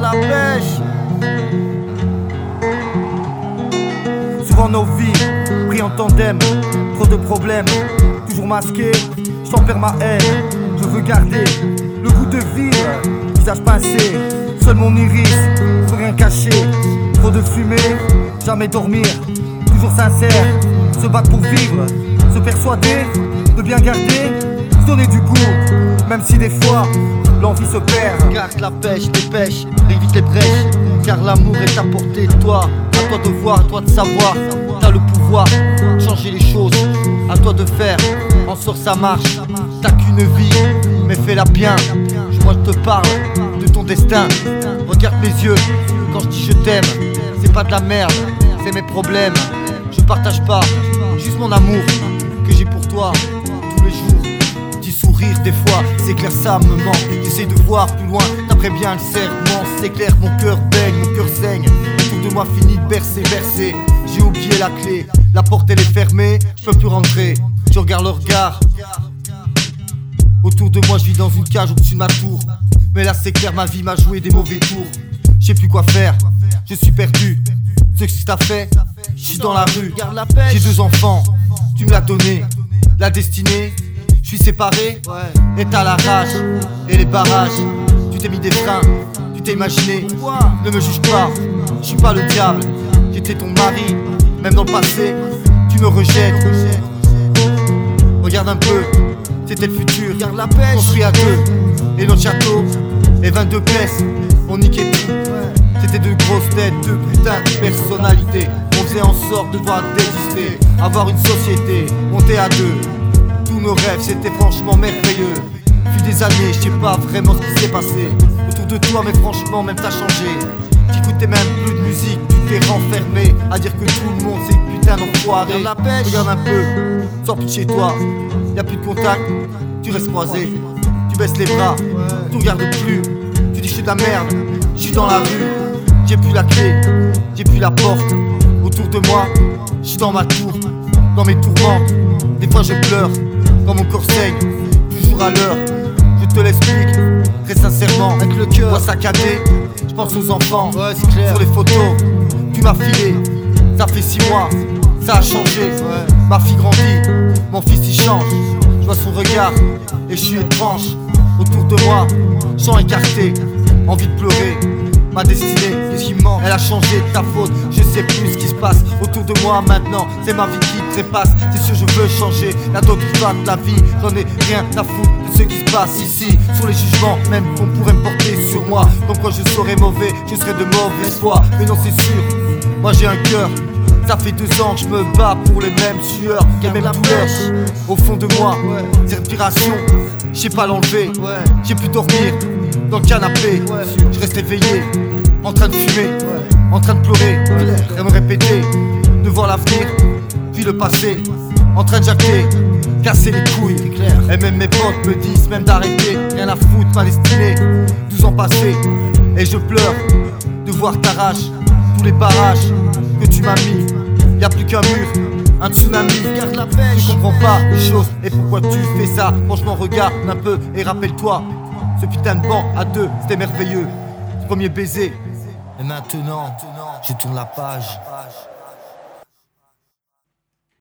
la pêche. Souvent nos vies, pris en tandem, trop de problèmes, toujours masqué, j'en perds ma haine. Je veux garder le goût de vivre, visage pincé, seul mon iris, rien cacher. Trop de fumée, jamais dormir, toujours sincère, se battre pour vivre, se persuader de bien garder, du goût, même si des fois l'envie se perd. Garde la pêche, dépêche, évite les brèches. Car l'amour est à portée de toi. À toi de voir, à toi de savoir. T'as le pouvoir, changer les choses. À toi de faire, en sort ça marche. T'as qu'une vie, mais fais-la bien. Moi je te parle de ton destin. Regarde mes yeux, quand je dis je t'aime, c'est pas de la merde, c'est mes problèmes. Je partage pas, juste mon amour que j'ai pour toi des fois, c'est clair ça me manque. J'essaie de voir plus loin, d'après bien le serment C'est clair, mon cœur baigne, mon cœur saigne. Autour de moi fini de bercer, bercer. J'ai oublié la clé, la porte elle est fermée. Je peux plus rentrer, je regarde le regard. Autour de moi je vis dans une cage au-dessus de ma tour. Mais là c'est clair, ma vie m'a joué des mauvais tours. Je sais plus quoi faire, je suis perdu. Ce que t'as fait, je suis dans la rue. J'ai deux enfants, tu me l'as donné. La destinée suis séparé et t'as la rage et les barrages. Tu t'es mis des freins, tu t'es imaginé. Ne me juge pas, je suis pas le diable. J'étais ton mari, même dans le passé, tu me rejettes. Regarde un peu, c'était le futur. Regarde la pêche, construit à deux. Et notre château, les 22 pièces, on niquait tout. C'était de grosses têtes, de putain de personnalités. On faisait en sorte de voir désister, avoir une société, monter à deux tous nos rêves, c'était franchement merveilleux. Vu des années, je sais pas vraiment ce qui s'est passé. Autour de toi, mais franchement, même t'as changé. J'écoutais même plus de musique, tu t'es renfermé. À dire que tout le monde c'est putain d'enfoiré. la pêche, regarde un peu, sors plus de chez toi. Y a plus de contact, tu restes croisé. Tu baisses les bras, tu regardes plus. Tu dis je suis de la merde, je suis dans la rue. J'ai plus la clé, j'ai plus la porte. Autour de moi, je suis dans ma tour, dans mes tourments. Des fois je pleure, quand mon corps saigne, toujours à l'heure. Je te l'explique, très sincèrement, avec le cœur, moi saccadé. Je pense aux enfants, sur les photos. Tu m'as filé, ça fait six mois, ça a changé. Ma fille grandit, mon fils il change. Je vois son regard et je suis étrange. Autour de moi, champ écarté, envie de pleurer. Ma destinée, qu'est-ce qui manque Elle a changé de ta faute, je sais plus ce qui se passe autour de moi maintenant. C'est ma vie qui trépasse, c'est sûr je veux changer. La d'autres de la vie, j'en ai rien à foutre de ce qui se passe ici. Sur les jugements, même qu'on pourrait me porter sur moi. Comme quoi je serais mauvais, je serais de mauvaise foi. Mais non, c'est sûr, moi j'ai un cœur. Ça fait deux ans que je me bats pour les mêmes sueurs, les mêmes douleurs au fond de moi. Ces respirations, je sais pas l'enlever, j'ai pu dormir dans le canapé. Je reste éveillé, en train de fumer, en train de pleurer, et me répéter, de voir l'avenir, puis le passé, en train de jacter, casser les couilles. Et même mes potes me disent même d'arrêter, rien à foutre, ma destinée. 12 ans passés, et je pleure de voir ta rage, tous les barrages que tu m'as mis. Y a plus qu'un mur, un tsunami, garde la pêche. Tu comprends pas les choses et pourquoi tu fais ça? Franchement, regarde un peu et rappelle-toi ce putain de banc à deux, c'était merveilleux. Premier baiser. Et maintenant, je tourne la page.